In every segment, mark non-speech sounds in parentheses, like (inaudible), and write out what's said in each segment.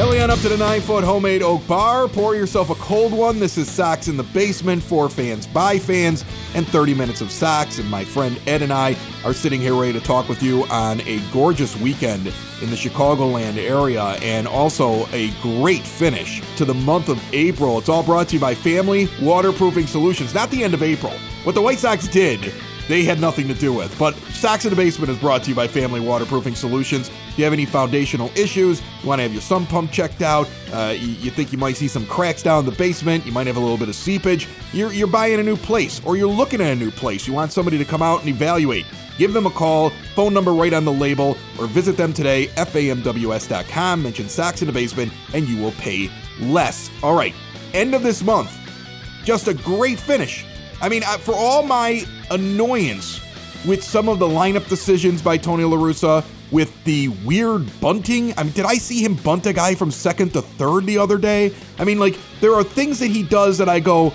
Belly on up to the nine foot homemade oak bar. Pour yourself a cold one. This is Sox in the Basement for fans by fans and 30 minutes of Sox. And my friend Ed and I are sitting here ready to talk with you on a gorgeous weekend in the Chicagoland area and also a great finish to the month of April. It's all brought to you by Family Waterproofing Solutions. Not the end of April. What the White Sox did they had nothing to do with. But Sox in the Basement is brought to you by Family Waterproofing Solutions. If you have any foundational issues, you want to have your sump pump checked out, uh, you, you, think you might see some cracks down in the basement, you might have a little bit of seepage, you're, you're buying a new place or you're looking at a new place, you want somebody to come out and evaluate. Give them a call, phone number right on the label, or visit them today, famws.com, mention Sox in the Basement, and you will pay less. All right, end of this month. Just a great finish I mean, for all my annoyance with some of the lineup decisions by Tony La Russa, with the weird bunting. I mean, did I see him bunt a guy from second to third the other day? I mean, like, there are things that he does that I go,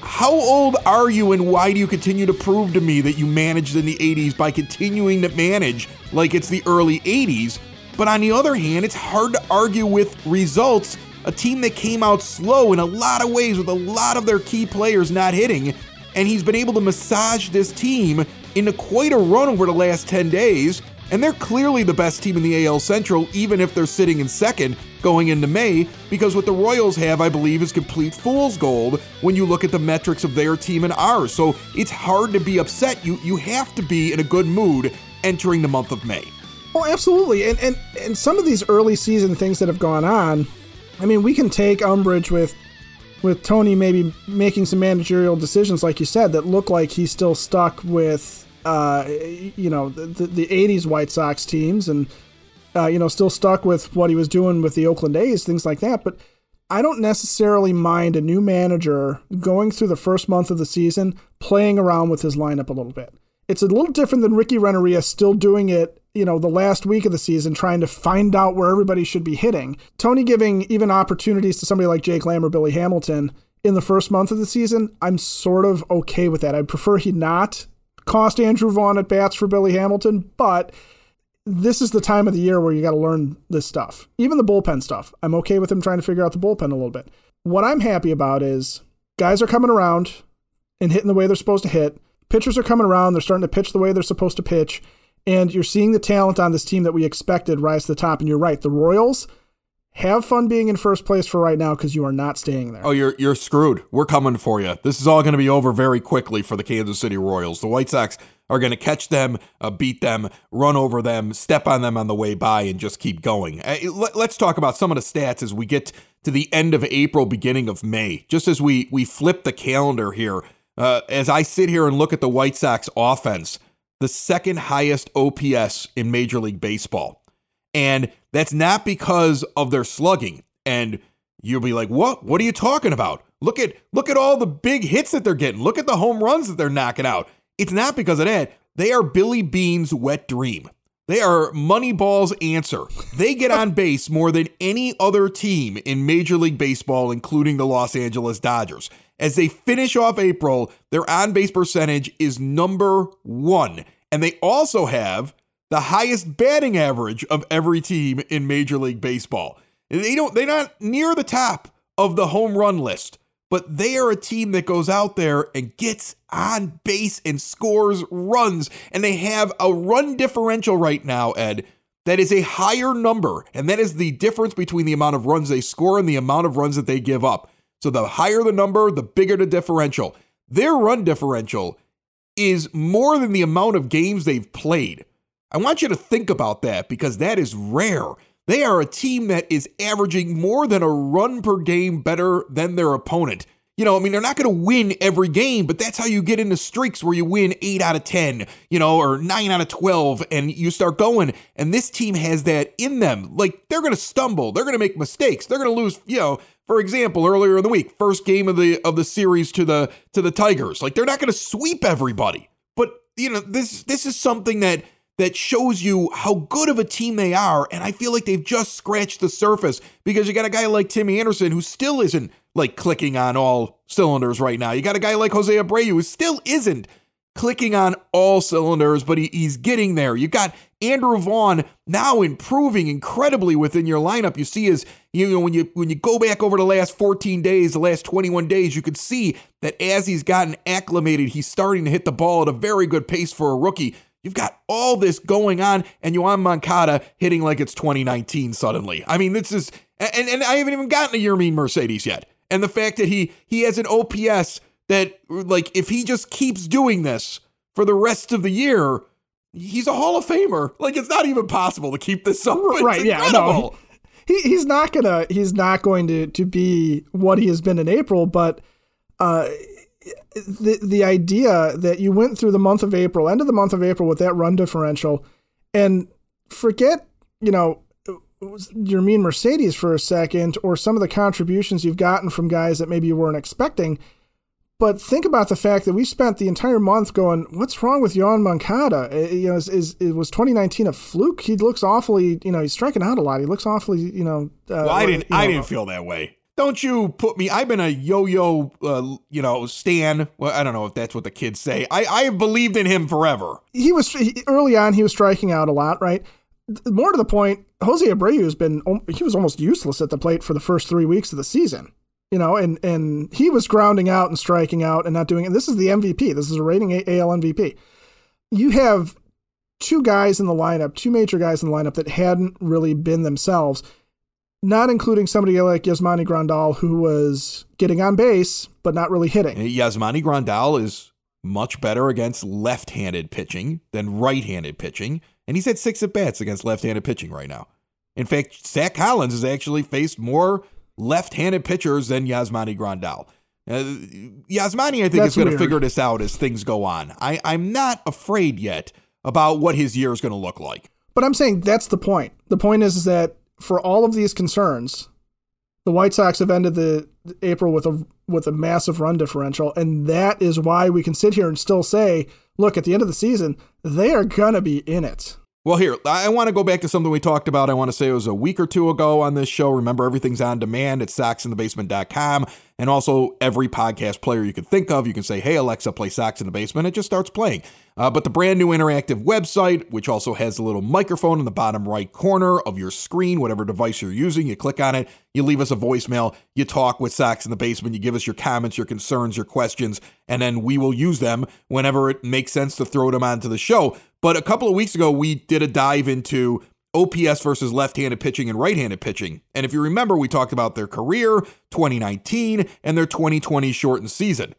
how old are you and why do you continue to prove to me that you managed in the 80s by continuing to manage like it's the early 80s? But on the other hand, it's hard to argue with results. A team that came out slow in a lot of ways with a lot of their key players not hitting and he's been able to massage this team into quite a run over the last 10 days. And they're clearly the best team in the AL Central, even if they're sitting in second going into May, because what the Royals have, I believe, is complete fool's gold when you look at the metrics of their team and ours. So it's hard to be upset. You you have to be in a good mood entering the month of May. Well, absolutely. And and and some of these early season things that have gone on, I mean, we can take umbrage with with Tony maybe making some managerial decisions, like you said, that look like he's still stuck with, uh, you know, the, the 80s White Sox teams and, uh, you know, still stuck with what he was doing with the Oakland A's, things like that. But I don't necessarily mind a new manager going through the first month of the season, playing around with his lineup a little bit. It's a little different than Ricky Renteria still doing it you know, the last week of the season trying to find out where everybody should be hitting. Tony giving even opportunities to somebody like Jake Lamb or Billy Hamilton in the first month of the season, I'm sort of okay with that. I'd prefer he not cost Andrew Vaughn at bats for Billy Hamilton, but this is the time of the year where you got to learn this stuff. Even the bullpen stuff. I'm okay with him trying to figure out the bullpen a little bit. What I'm happy about is guys are coming around and hitting the way they're supposed to hit. Pitchers are coming around, they're starting to pitch the way they're supposed to pitch and you're seeing the talent on this team that we expected rise to the top. And you're right, the Royals have fun being in first place for right now because you are not staying there. Oh, you're you're screwed. We're coming for you. This is all going to be over very quickly for the Kansas City Royals. The White Sox are going to catch them, uh, beat them, run over them, step on them on the way by, and just keep going. Uh, let's talk about some of the stats as we get to the end of April, beginning of May. Just as we we flip the calendar here, uh, as I sit here and look at the White Sox offense the second highest OPS in Major League Baseball. And that's not because of their slugging. And you'll be like, "What? What are you talking about? Look at look at all the big hits that they're getting. Look at the home runs that they're knocking out." It's not because of that. They are Billy Beane's wet dream. They are Moneyball's answer. They get on (laughs) base more than any other team in Major League Baseball, including the Los Angeles Dodgers. As they finish off April, their on base percentage is number one. And they also have the highest batting average of every team in Major League Baseball. They don't they're not near the top of the home run list, but they are a team that goes out there and gets on base and scores runs. And they have a run differential right now, Ed, that is a higher number. And that is the difference between the amount of runs they score and the amount of runs that they give up. So the higher the number, the bigger the differential. Their run differential is more than the amount of games they've played. I want you to think about that because that is rare. They are a team that is averaging more than a run per game better than their opponent. You know, I mean, they're not going to win every game, but that's how you get into streaks where you win 8 out of 10, you know, or 9 out of 12, and you start going. And this team has that in them. Like, they're going to stumble. They're going to make mistakes. They're going to lose, you know, For example, earlier in the week, first game of the of the series to the to the Tigers. Like they're not going to sweep everybody, but you know this this is something that that shows you how good of a team they are. And I feel like they've just scratched the surface because you got a guy like Timmy Anderson who still isn't like clicking on all cylinders right now. You got a guy like Jose Abreu who still isn't clicking on all cylinders, but he, he's getting there. You got Andrew Vaughn now improving incredibly within your lineup. You see is you know, when you when you go back over the last 14 days, the last 21 days, you could see that as he's gotten acclimated, he's starting to hit the ball at a very good pace for a rookie. You've got all this going on, and Yoan Moncada hitting like it's 2019 suddenly. I mean, this is, and, and I haven't even gotten to Yermin Mercedes yet. And the fact that he he has an OPS that like if he just keeps doing this for the rest of the year, he's a Hall of Famer. Like it's not even possible to keep this up. It's right? Yeah, no. He, he's not gonna he's not going to to be what he has been in April, but uh, the the idea that you went through the month of April, end of the month of April with that run differential, and forget you know Yermin Mercedes for a second, or some of the contributions you've gotten from guys that maybe you weren't expecting. But think about the fact that we spent the entire month going, "What's wrong with Yoan Moncada? You know, is, is, is, was 2019 a fluke? He looks awfully, you know, he's striking out a lot. He looks awfully, you know." Uh, well, I didn't. You know, I didn't feel that way. Don't you put me? I've been a yo-yo, uh, you know, Stan. Well, I don't know if that's what the kids say. I I have believed in him forever. He was he, early on. He was striking out a lot, right? More to the point, Jose Abreu has been he was almost useless at the plate for the first three weeks of the season you know, and and he was grounding out and striking out and not doing it. This is the MVP. This is a rating AL MVP. You have two guys in the lineup, two major guys in the lineup that hadn't really been themselves, not including somebody like Yasmani Grandal, who was getting on base but not really hitting. Yasmani Grandal is much better against left-handed pitching than right-handed pitching, and he's had six at bats against left-handed pitching right now. In fact, Zach Collins has actually faced more left-handed pitchers than Yasmani Grandal. Uh, Yasmani, I think, That's is going to figure this out as things go on. I, I'm not afraid yet about what his year is going to look like. But I'm saying that's the point. The point is, is that for all of these concerns, the White Sox have ended the April with a with a massive run differential, and that is why we can sit here and still say, look, at the end of the season, they are gonna be in it. Well, here, I want to go back to something we talked about. I want to say it was a week or two ago on this show. Remember, everything's on demand at soxinthebasement.com and also every podcast player you could think of. You can say, hey, Alexa, play Sox in the Basement. It just starts playing. Uh, but the brand new interactive website, which also has a little microphone in the bottom right corner of your screen, whatever device you're using, you click on it, you leave us a voicemail, you talk with Sox in the Basement, you give us your comments, your concerns, your questions, and then we will use them whenever it makes sense to throw them onto the show. But a couple of weeks ago, we did a dive into OPS versus left handed pitching and right handed pitching. And if you remember, we talked about their career, 2019, and their 2020 shortened season.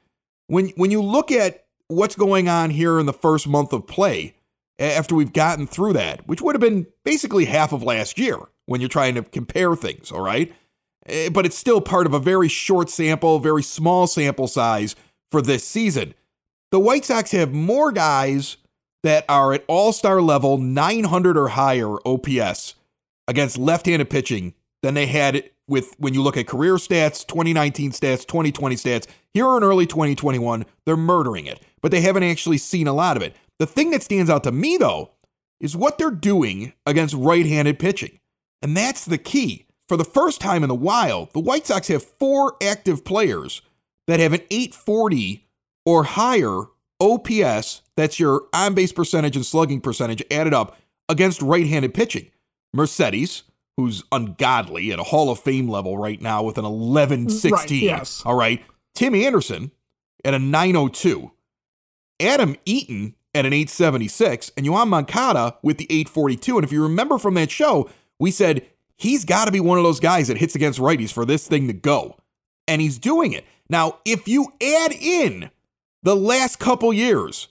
When, when you look at what's going on here in the first month of play after we've gotten through that, which would have been basically half of last year when you're trying to compare things, all right? Eh, but it's still part of a very short sample, very small sample size for this season. The White Sox have more guys that are at all star level 900 or higher OPS against left handed pitching than they had with when you look at career stats, 2019 stats, 2020 stats. Here in early 2021, they're murdering it, but they haven't actually seen a lot of it. The thing that stands out to me, though, is what they're doing against right handed pitching. And that's the key. For the first time in a while, the White Sox have four active players that have an 840 or higher OPS, that's your on base percentage and slugging percentage added up against right handed pitching. Mercedes, who's ungodly at a Hall of Fame level right now with an 11 16. Right, yes. All right. Tim Anderson at a 902. Adam Eaton at an 876. And Yoan Moncada with the 842. And if you remember from that show, we said he's got to be one of those guys that hits against righties for this thing to go. And he's doing it. Now, if you add in the last couple years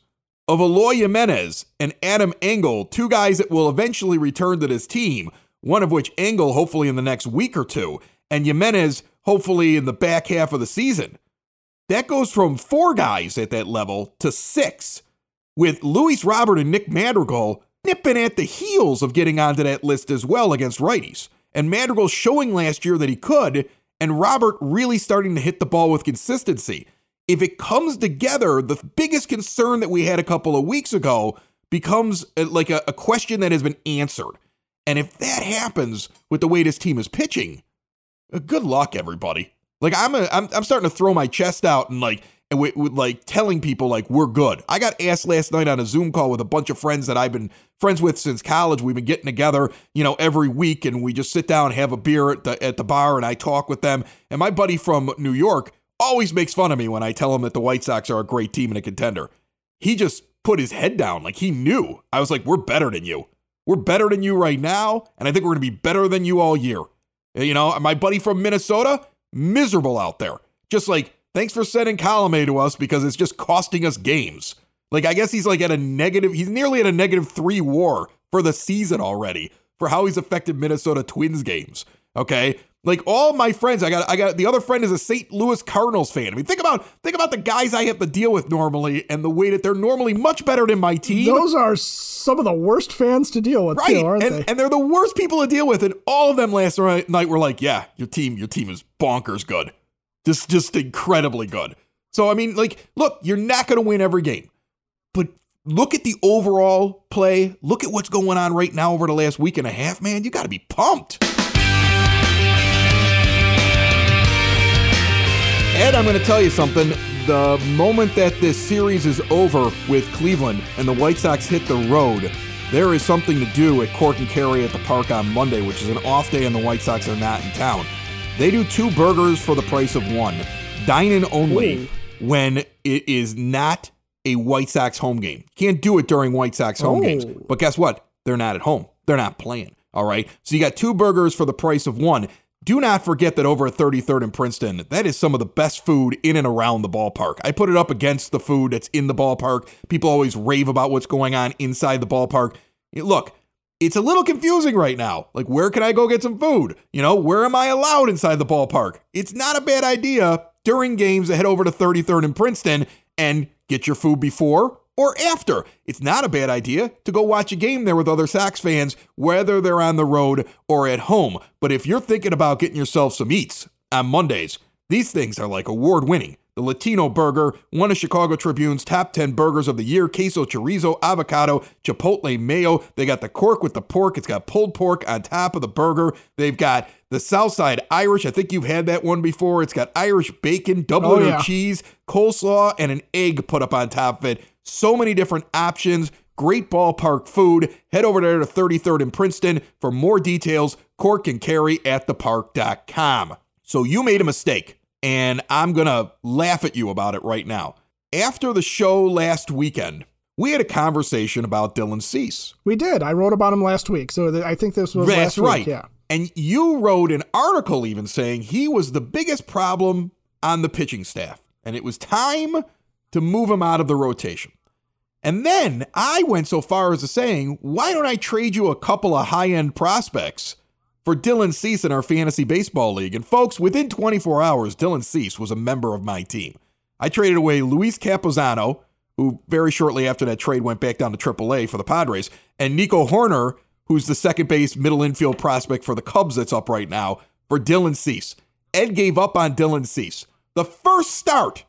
of Eloy Jimenez and Adam Engel, two guys that will eventually return to this team, one of which Engel hopefully in the next week or two, and Jimenez hopefully in the back half of the season. That goes from four guys at that level to six, with Luis Robert and Nick Madrigal nipping at the heels of getting onto that list as well against righties. And Madrigal showing last year that he could, and Robert really starting to hit the ball with consistency. If it comes together, the biggest concern that we had a couple of weeks ago becomes uh, like a, a question that has been answered. And if that happens with the way this team is pitching, uh, good luck, everybody. Like I'm, a, I'm, I'm starting to throw my chest out and like, and with, with, like telling people like we're good. I got asked last night on a Zoom call with a bunch of friends that I've been friends with since college. We've been getting together, you know, every week, and we just sit down, have a beer at the at the bar, and I talk with them. And my buddy from New York always makes fun of me when I tell him that the White Sox are a great team and a contender. He just put his head down like he knew. I was like, we're better than you. We're better than you right now, and I think we're going to be better than you all year. You know, my buddy from Minnesota, miserable out there. Just like, thanks for sending Colome to us because it's just costing us games. Like, I guess he's like at a negative, he's nearly at a negative three war for the season already for how he's affected Minnesota Twins games. Okay. Like all my friends, I got I got the other friend is a St. Louis Cardinals fan. I mean, think about think about the guys I have to deal with normally and the way that they're normally much better than my team. Those are some of the worst fans to deal with, right? Too, aren't and, they? And they're the worst people to deal with. And all of them last night were like, "Yeah, your team, your team is bonkers good, just just incredibly good." So I mean, like, look, you're not going to win every game, but look at the overall play. Look at what's going on right now over the last week and a half, man. You got to be pumped. Ed, I'm going to tell you something. The moment that this series is over with Cleveland and the White Sox hit the road, there is something to do at Cork and Kerry at the park on Monday, which is an off day and the White Sox are not in town. They do two burgers for the price of one. Dine in only when it is not a White Sox home game. Can't do it during White Sox home oh. games. But guess what? They're not at home. They're not playing. All right. So you got two burgers for the price of one. Do not forget that over at 33rd and Princeton, that is some of the best food in and around the ballpark. I put it up against the food that's in the ballpark. People always rave about what's going on inside the ballpark. Look, it's a little confusing right now. Like, where can I go get some food? You know, where am I allowed inside the ballpark? It's not a bad idea during games to head over to 33rd and Princeton and get your food before or after. It's not a bad idea to go watch a game there with other Sox fans, whether they're on the road or at home. But if you're thinking about getting yourself some eats on Mondays, these things are like award winning. The Latino Burger, one of Chicago Tribune's top 10 burgers of the year, queso, chorizo, avocado, chipotle mayo. They got the cork with the pork. It's got pulled pork on top of the burger. They've got the Southside Irish. I think you've had that one before. It's got Irish bacon, double oh, yeah. cheese, coleslaw, and an egg put up on top of it. So many different options. Great ballpark food. Head over there to 33rd and Princeton for more details. Cork and Kerry at thepark.com. So you made a mistake, and I'm going to laugh at you about it right now. After the show last weekend, we had a conversation about Dylan Cease. We did. I wrote about him last week. So I think this was That's right. Week, yeah. And you wrote an article even saying he was the biggest problem on the pitching staff. And it was time to move him out of the rotation. And then I went so far as to saying, why don't I trade you a couple of high end prospects for Dylan Cease in our fantasy baseball league? And folks, within 24 hours, Dylan Cease was a member of my team. I traded away Luis Campusano, who very shortly after that trade went back down to AAA for the Padres, and Nico Hoerner, who's the second base middle infield prospect for the Cubs that's up right now, for Dylan Cease. Ed gave up on Dylan Cease. The first start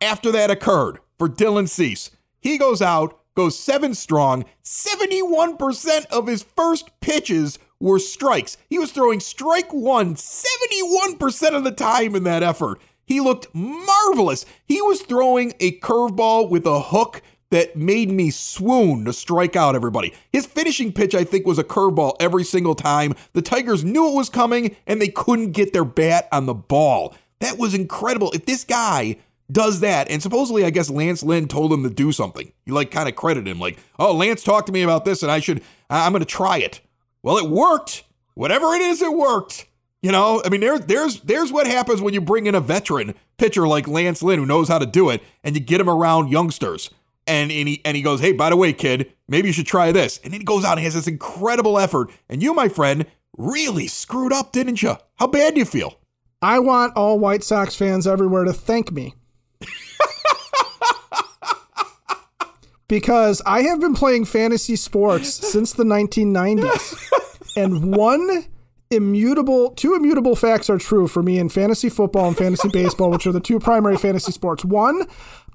after that occurred for Dylan Cease he goes out, goes seven strong. 71% of his first pitches were strikes. He was throwing strike one 71% of the time in that effort. He looked marvelous. He was throwing a curveball with a hook that made me swoon to strike out everybody. His finishing pitch, I think, was a curveball every single time. The Tigers knew it was coming and they couldn't get their bat on the ball. That was incredible. If this guy does that. And supposedly, I guess Lance Lynn told him to do something. You like kind of credit him, like, oh, Lance talked to me about this and I should, I'm going to try it. Well, it worked. Whatever it is, it worked. You know, I mean, there, there's there's what happens when you bring in a veteran pitcher like Lance Lynn who knows how to do it, and you get him around youngsters. And, and he and he goes, hey, by the way, kid, maybe you should try this. And then he goes out and has this incredible effort. And you, my friend, really screwed up, didn't you? How bad do you feel? I want all White Sox fans everywhere to thank me (laughs) because I have been playing fantasy sports since the 1990s. (laughs) and one immutable two immutable facts are true for me in fantasy football and fantasy baseball, which are the two primary fantasy sports. One,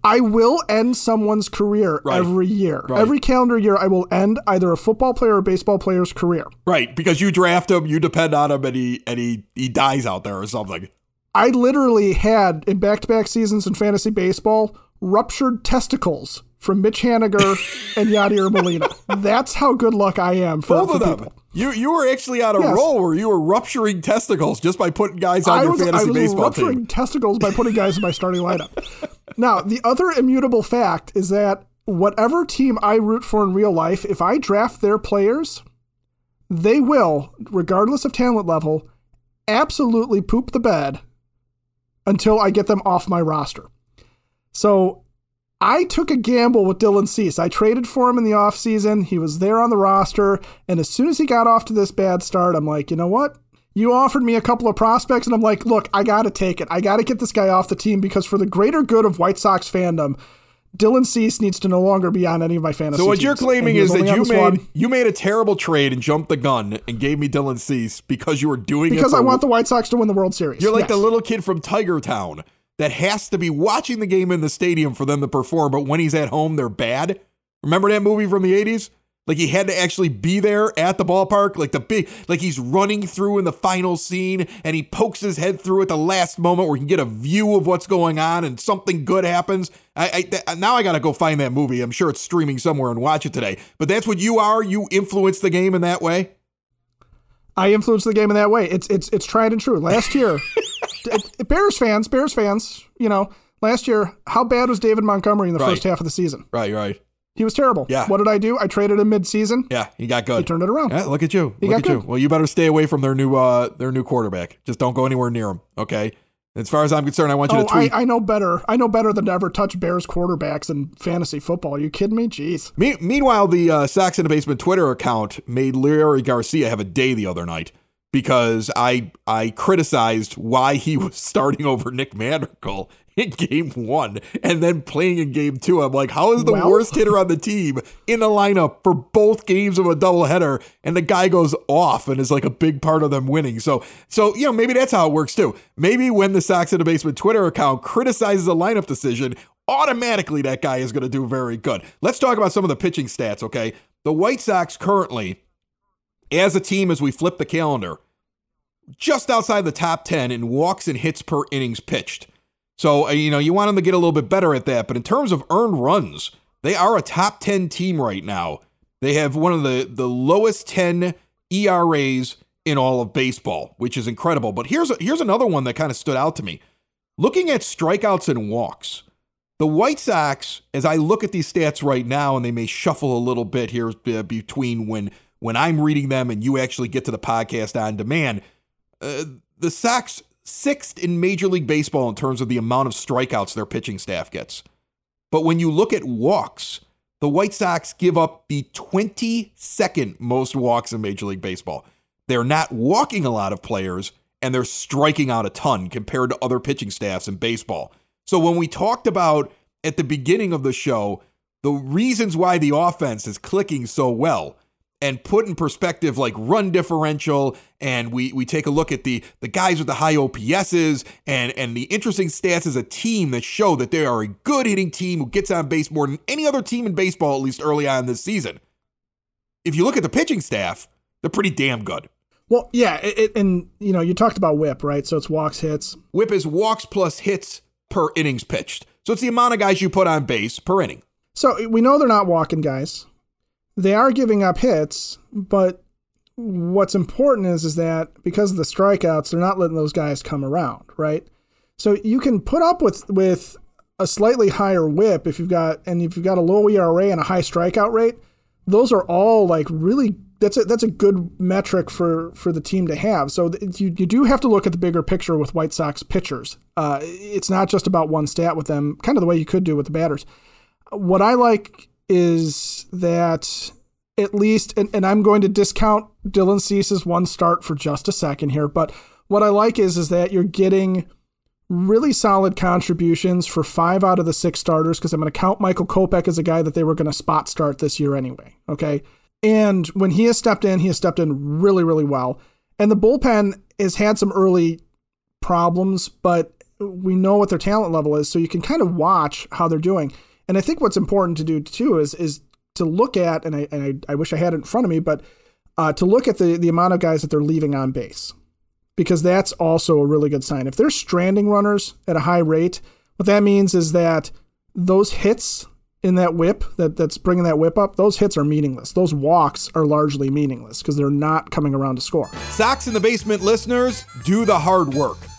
I will end someone's career Right. every year. Right. Every calendar year, I will end either a football player or baseball player's career. Right, because you draft him, you depend on him, and he and he he dies out there or something. I literally had in back to back seasons in fantasy baseball ruptured testicles from Mitch Haniger (laughs) and Yadier Molina. That's how good luck I am for, Both for of them. people. You you were actually on a Yes. roll where you were rupturing testicles just by putting guys on I your was, I fantasy was baseball rupturing team. testicles by putting guys in my starting lineup. (laughs) Now, the other immutable fact is that whatever team I root for in real life, if I draft their players, they will, regardless of talent level, absolutely poop the bed until I get them off my roster. So I took a gamble with Dylan Cease. I traded for him in the offseason. He was there on the roster. And as soon as he got off to this bad start, I'm like, you know what? You offered me a couple of prospects, and I'm like, look, I got to take it. I got to get this guy off the team because for the greater good of White Sox fandom, Dylan Cease needs to no longer be on any of my fantasy So what teams. you're claiming is that you made you made a terrible trade and jumped the gun and gave me Dylan Cease because you were doing it because for- I want the White Sox to win the World Series. You're like the little kid from Tiger Town that has to be watching the game in the stadium for them to perform, but when he's at home, they're bad. Remember that movie from the 80s? Like he had to actually be there at the ballpark, like the big, like he's running through in the final scene and he pokes his head through at the last moment where he can get a view of what's going on and something good happens. I, I th- now I got to go find that movie. I'm sure it's streaming somewhere and watch it today. But that's what you are. You influence the game in that way. I influence the game in that way. It's it's it's tried and true. Last year, (laughs) Bears fans, Bears fans, you know, last year, how bad was David Montgomery in the Right. first half of the season? Right, right. He was terrible. Yeah. What did I do? I traded him mid-season. Yeah, he got good. He turned it around. Yeah, look at you. He look got at you. good. Well, you better stay away from their new uh their new quarterback. Just don't go anywhere near him. Okay. As far as I'm concerned, I want you Oh, to I, tweet. I know better. I know better than to ever touch Bears quarterbacks in fantasy football. Are you kidding me? Jeez. Me- meanwhile, the uh, Sox in the Basement Twitter account made Larry Garcia have a day the other night because I I criticized why he (laughs) was starting over Nick Madrigal in game one and then playing in game two. I'm like, how is the Well- worst hitter on the team in the lineup for both games of a doubleheader and the guy goes off and is like a big part of them winning? So so you know, maybe that's how it works too. Maybe when the Sox in the Basement Twitter account criticizes a lineup decision, automatically that guy is going to do very good. Let's talk about some of the pitching stats, okay? The White Sox currently, as a team, as we flip the calendar, just outside the top 10 in walks and hits per innings pitched. So, uh, you know, you want them to get a little bit better at that. But in terms of earned runs, they are a top 10 team right now. They have one of the, the lowest 10 ERAs in all of baseball, which is incredible. But here's, a, here's another one that kind of stood out to me. Looking at strikeouts and walks, the White Sox, as I look at these stats right now, and they may shuffle a little bit here uh, between when when I'm reading them and you actually get to the podcast on demand, uh, the Sox sixth in Major League Baseball in terms of the amount of strikeouts their pitching staff gets. But when you look at walks, the White Sox give up the 22nd most walks in Major League Baseball. They're not walking a lot of players and they're striking out a ton compared to other pitching staffs in baseball. So when we talked about at the beginning of the show, the reasons why the offense is clicking so well and put in perspective like run differential and we we take a look at the the guys with the high OPSs and and the interesting stats as a team that show that they are a good hitting team who gets on base more than any other team in baseball at least early on this season. If you look at the pitching staff, they're pretty damn good. Well, yeah, it, it- and you know, you talked about WHIP, right? So it's walks, hits. Whip is walks plus hits per innings pitched. So it's the amount of guys you put on base per inning. So we know they're not walking guys. They are giving up hits, but what's important is is that because of the strikeouts, they're not letting those guys come around, right? So you can put up with with a slightly higher whip if you've got and if you've got a low ERA and a high strikeout rate. Those are all like really that's a that's a good metric for for the team to have. So you you do have to look at the bigger picture with White Sox pitchers. Uh, it's not just about one stat with them, kind of the way you could do with the batters what I like is that at least, and, and I'm going to discount Dylan Cease's one start for just a second here, but what I like is is that you're getting really solid contributions for five out of the six starters because I'm going to count Michael Kopech as a guy that they were going to spot start this year anyway. Okay. And when he has stepped in, he has stepped in really, really well. And the bullpen has had some early problems, but we know what their talent level is, so you can kind of watch how they're doing. And I think what's important to do too is is to look at, and I and I, I wish I had it in front of me, but uh, to look at the the amount of guys that they're leaving on base, because that's also a really good sign. If they're stranding runners at a high rate, what that means is that those hits in that whip that, that's bringing that whip up, those hits are meaningless. Those walks are largely meaningless because they're not coming around to score. Sox in the Basement listeners, do the hard work.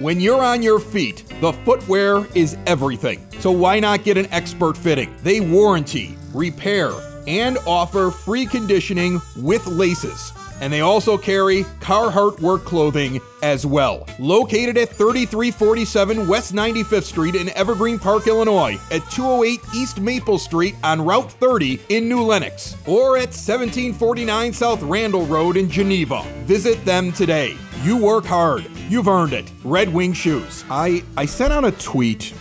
When you're on your feet, the footwear is everything. So why not get an expert fitting? They warranty, repair, and offer free conditioning with laces. And they also carry Carhartt work clothing as well. Located at 3347 West 95th Street in Evergreen Park, Illinois, at 208 East Maple Street on Route 30 in New Lenox, or at 1749 South Randall Road in Geneva. Visit them today. You work hard. You've earned it. Red Wing Shoes. I, I sent out a tweet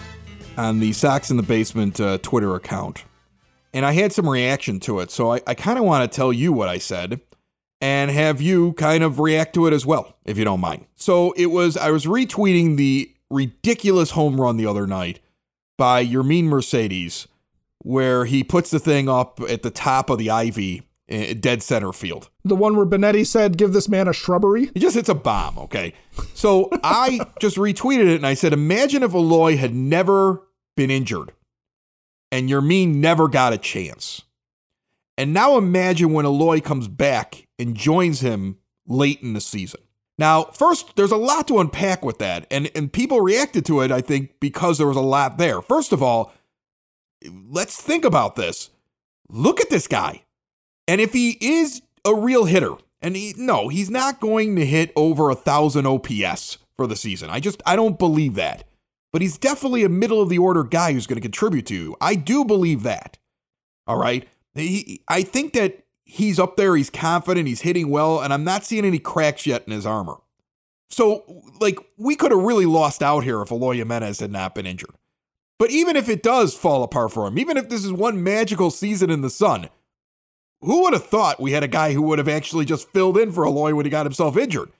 on the Sox in the Basement uh, Twitter account and I had some reaction to it. So I, I kind of want to tell you what I said and have you kind of react to it as well, if you don't mind. So it was, I was retweeting the ridiculous home run the other night by Yermin Mercedes, where he puts the thing up at the top of the ivy, eh, dead center field. The one where Benetti said, give this man a shrubbery? He just hits a bomb, okay? So I (laughs) just retweeted it and I said, imagine if Eloy had never been injured and Yermin never got a chance. And now imagine when Eloy comes back and joins him late in the season. Now, first, there's a lot to unpack with that, and, and people reacted to it, I think, because there was a lot there. First of all, let's think about this. Look at this guy. And if he is a real hitter, and he, no, he's not going to hit over a thousand OPS for the season. I just I don't believe that but he's definitely a middle of the order guy who's going to contribute to you. I do believe that. All right. He, I think that he's up there, he's confident, he's hitting well, and I'm not seeing any cracks yet in his armor. So, like, we could have really lost out here if Eloy Jimenez had not been injured. But even if it does fall apart for him, even if this is one magical season in the sun, who would have thought we had a guy who would have actually just filled in for Eloy when he got himself injured?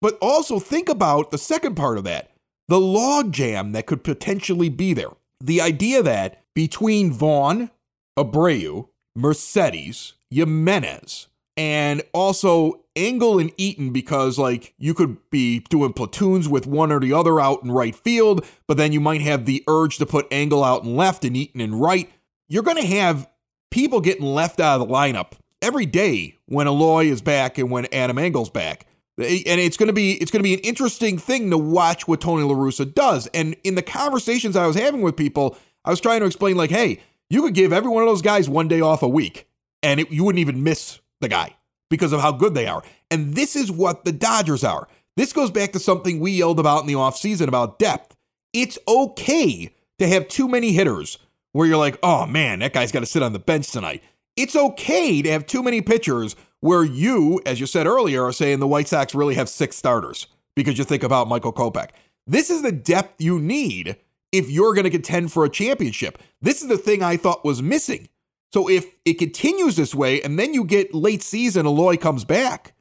But also think about the second part of that the logjam that could potentially be there. The idea that between Vaughn, Abreu, Mercedes, Jimenez, and also Engel and Eaton, because like you could be doing platoons with one or the other out in right field, but then you might have the urge to put Engel out in left and Eaton in right. You're going to have people getting left out of the lineup every day when Eloy is back and when Adam Engel's back and it's going to be it's going to be an interesting thing to watch what Tony La Russa does. And in the conversations I was having with people, I was trying to explain like, hey, you could give every one of those guys one day off a week, and it, you wouldn't even miss the guy because of how good they are. And this is what the Dodgers are. This goes back to something we yelled about in the offseason about depth. It's okay to have too many hitters where you're like, oh man, that guy's got to sit on the bench tonight. It's okay to have too many pitchers where you, as you said earlier, are saying the White Sox really have six starters because you think about Michael Kopech. This is the depth you need if you're going to contend for a championship. This is the thing I thought was missing. So if it continues this way and then you get late season, Eloy comes back,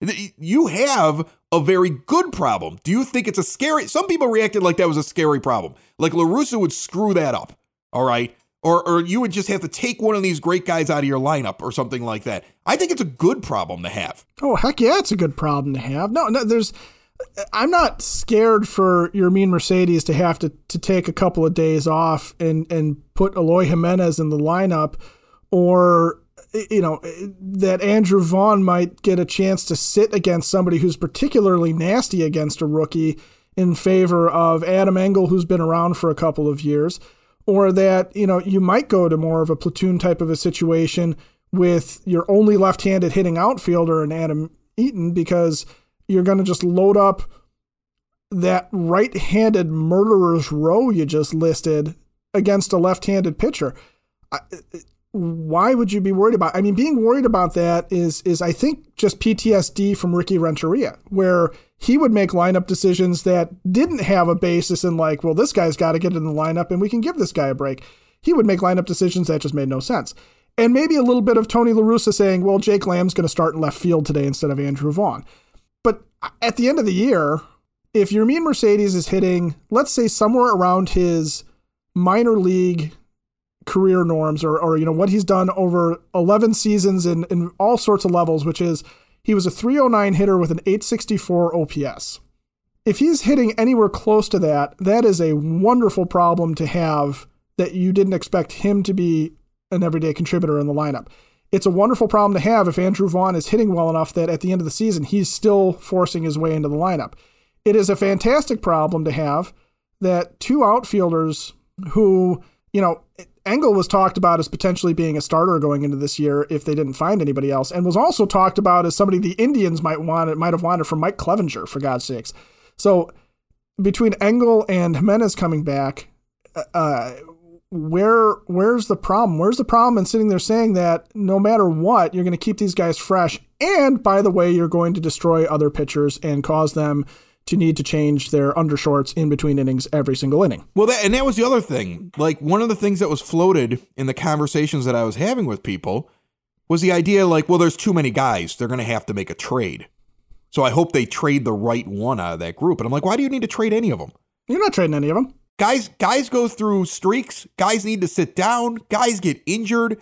you have a very good problem. Do you think it's a scary? Some people reacted like that was a scary problem. Like La Russa would screw that up. All right. Or, or you would just have to take one of these great guys out of your lineup or something like that. I think it's a good problem to have. Oh heck yeah, it's a good problem to have. No, no, there's. I'm not scared for Yermin Mercedes to have to, to take a couple of days off and, and put Eloy Jimenez in the lineup, or you know that Andrew Vaughn might get a chance to sit against somebody who's particularly nasty against a rookie in favor of Adam Engel, who's been around for a couple of years or that you know you might go to more of a platoon type of a situation with your only left-handed hitting outfielder and Adam Eaton because you're going to just load up that right-handed murderer's row you just listed against a left-handed pitcher. I, uh, why would you be worried about? I mean, being worried about that is is I think just PTSD from Ricky Renteria, where he would make lineup decisions that didn't have a basis in like, well, this guy's got to get in the lineup and we can give this guy a break. He would make lineup decisions that just made no sense. And maybe a little bit of Tony La Russa saying, well, Jake Lamb's going to start in left field today instead of Andrew Vaughn. But at the end of the year, if Yermin Mercedes is hitting, let's say somewhere around his minor league career norms or, or you know what he's done over 11 seasons in, in all sorts of levels which is he was a 309 hitter with an 864 ops if he's hitting anywhere close to that that is a wonderful problem to have that you didn't expect him to be an everyday contributor in the lineup it's a wonderful problem to have if andrew vaughn is hitting well enough that at the end of the season he's still forcing his way into the lineup it is a fantastic problem to have that two outfielders who you know Engel was talked about as potentially being a starter going into this year if they didn't find anybody else, and was also talked about as somebody the Indians might want might have wanted from Mike Clevinger for God's sakes. So between Engel and Jimenez coming back, uh, uh, where where's the problem? Where's the problem in sitting there saying that no matter what, you're going to keep these guys fresh, and by the way, you're going to destroy other pitchers and cause them to need to change their undershorts in between innings every single inning. Well, that, and that was the other thing. Like one of the things that was floated in the conversations that I was having with people was the idea like, well, there's too many guys. They're going to have to make a trade. So I hope they trade the right one out of that group. And I'm like, why do you need to trade any of them? You're not trading any of them. Guys, guys go through streaks. Guys need to sit down. Guys get injured.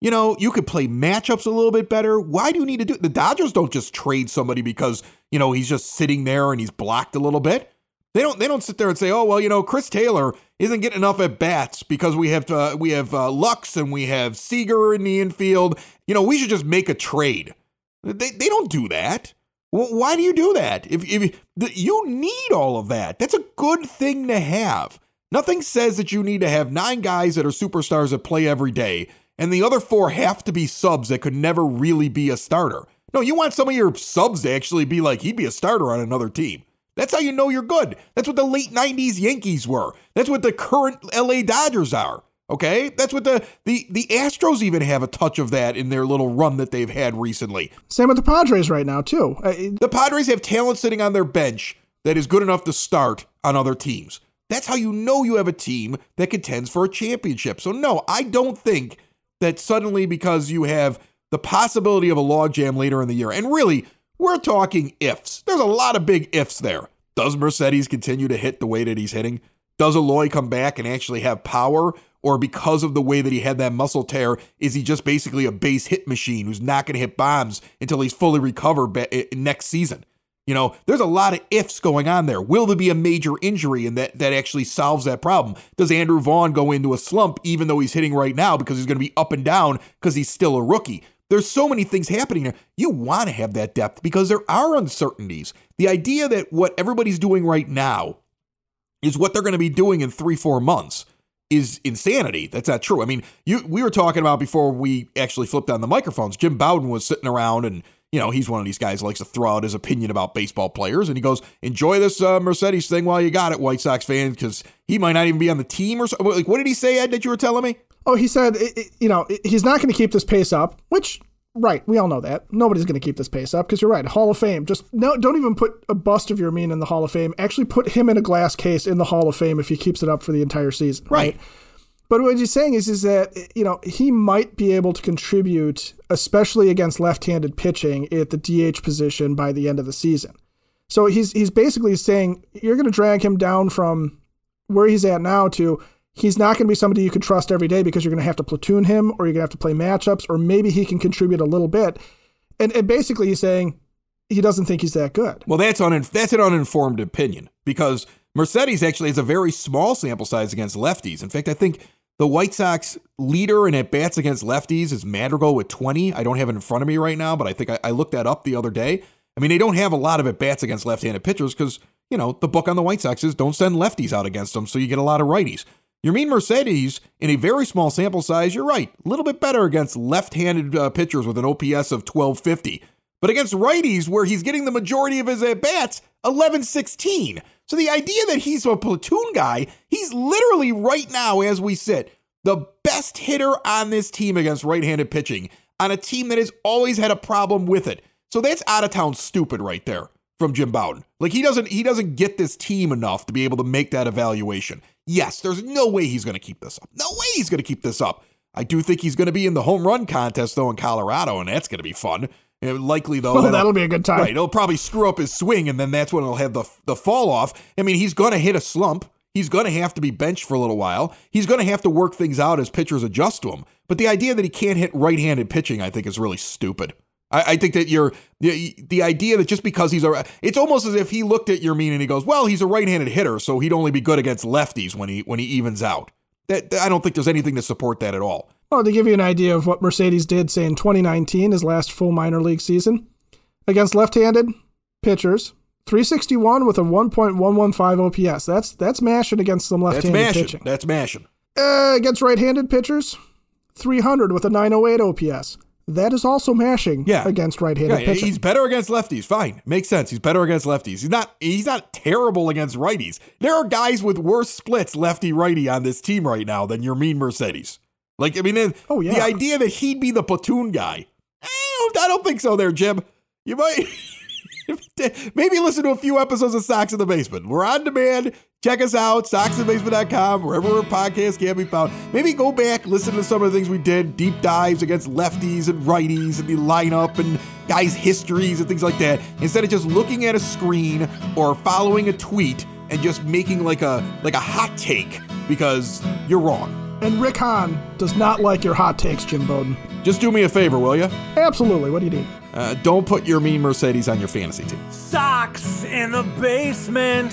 You know, you could play matchups a little bit better. Why do you need to do the Dodgers don't just trade somebody because, you know, he's just sitting there and he's blocked a little bit. They don't they don't sit there and say, "Oh, well, you know, Chris Taylor isn't getting enough at bats because we have uh, we have uh, Lux and we have Seager in the infield. You know, we should just make a trade." They they don't do that. Why do you do that? If if you need all of that, that's a good thing to have. Nothing says that you need to have nine guys that are superstars that play every day and the other four have to be subs that could never really be a starter. No, you want some of your subs to actually be like, he'd be a starter on another team. That's how you know you're good. That's what the late 90s Yankees were. That's what the current LA Dodgers are. Okay? That's what the, the the Astros even have a touch of that in their little run that they've had recently. Same with the Padres right now, too. Uh, the Padres have talent sitting on their bench that is good enough to start on other teams. That's how you know you have a team that contends for a championship. So, no, I don't think that suddenly because you have the possibility of a logjam later in the year, and really, we're talking ifs. There's a lot of big ifs there. Does Mercedes continue to hit the way that he's hitting? Does Eloy come back and actually have power? Or because of the way that he had that muscle tear, is he just basically a base hit machine who's not going to hit bombs until he's fully recovered eh, next season? You know, there's a lot of ifs going on there. Will there be a major injury and that that actually solves that problem? Does Andrew Vaughn go into a slump even though he's hitting right now because he's going to be up and down because he's still a rookie? There's so many things happening there. You want to have that depth because there are uncertainties. The idea that what everybody's doing right now is what they're going to be doing in 3-4 months is insanity. That's not true. I mean, you we were talking about before we actually flipped on the microphones. Jim Bowden was sitting around and you know, he's one of these guys who likes to throw out his opinion about baseball players. And he goes, enjoy this uh, Mercedes thing while you got it, White Sox fans, because he might not even be on the team or something. Like, what did he say, Ed, that you were telling me? Oh, he said, you know, he's not going to keep this pace up, which, right, we all know that. Nobody's going to keep this pace up because you're right. Hall of Fame. Just no, don't even put a bust of Yermin in the Hall of Fame. Actually, put him in a glass case in the Hall of Fame if he keeps it up for the entire season. right? right? But what he's saying is, is that you know he might be able to contribute, especially against left-handed pitching at the DH position by the end of the season. So he's he's basically saying you're going to drag him down from where he's at now to he's not going to be somebody you can trust every day because you're going to have to platoon him or you're going to have to play matchups or maybe he can contribute a little bit. And, and basically he's saying he doesn't think he's that good. Well, that's un- that's an uninformed opinion because Mercedes actually has a very small sample size against lefties. In fact, I think the White Sox leader in at bats against lefties is Madrigal with 20. I don't have it in front of me right now, but I think I, I looked that up the other day. I mean, they don't have a lot of at bats against left handed pitchers because, you know, the book on the White Sox is don't send lefties out against them, so you get a lot of righties. Yermin Mercedes, in a very small sample size, you're right, a little bit better against left handed uh, pitchers with an OPS of 1250. But against righties, where he's getting the majority of his at bats, 11 16. So the idea that he's a platoon guy, he's literally right now, as we sit, the best hitter on this team against right handed pitching on a team that has always had a problem with it. So that's out of town stupid right there from Jim Bowden. Like he doesn't he doesn't get this team enough to be able to make that evaluation. Yes, there's no way he's going to keep this up. No way he's going to keep this up. I do think he's going to be in the home run contest though in Colorado, and that's going to be fun. Likely though, well, that'll be a good time. Right, it'll probably screw up his swing, and then that's when he'll have the the fall off. I mean, he's going to hit a slump. He's going to have to be benched for a little while. He's going to have to work things out as pitchers adjust to him. But the idea that he can't hit right-handed pitching, I think, is really stupid. I, I think that you're the, the idea that just because he's a, it's almost as if he looked at Yermin and he goes, well, he's a right-handed hitter, so he'd only be good against lefties when he when he evens out. That I don't think there's anything to support that at all. Well, to give you an idea of what Mercedes did, say in 2019, his last full minor league season, against left-handed pitchers, 361 with a 1.115 OPS. That's that's mashing against some left-handed that's mashing. pitching. That's mashing. Uh, against right-handed pitchers, 300 with a 908 OPS. That is also mashing yeah. against right-handed yeah, pitching. He's better against lefties. Fine, makes sense. He's better against lefties. He's not. He's not terrible against righties. There are guys with worse splits lefty righty on this team right now than Yermin Mercedes. Like I mean, oh, yeah. the idea that he'd be the platoon guy, I don't, I don't think so. There, Jim. You might. (laughs) Maybe listen to a few episodes of Sox in the Basement. We're on demand. Check us out, soxinthebasement.com, wherever our podcast can be found. Maybe go back, listen to some of the things we did, deep dives against lefties and righties and the lineup and guys' histories and things like that, instead of just looking at a screen or following a tweet and just making like a like a hot take because you're wrong. And Rick Hahn does not like your hot takes, Jim Bowden. Just do me a favor, will you? Absolutely. What do you need? Uh, don't put Yermin Mercedes on your fantasy team. Sox in the basement.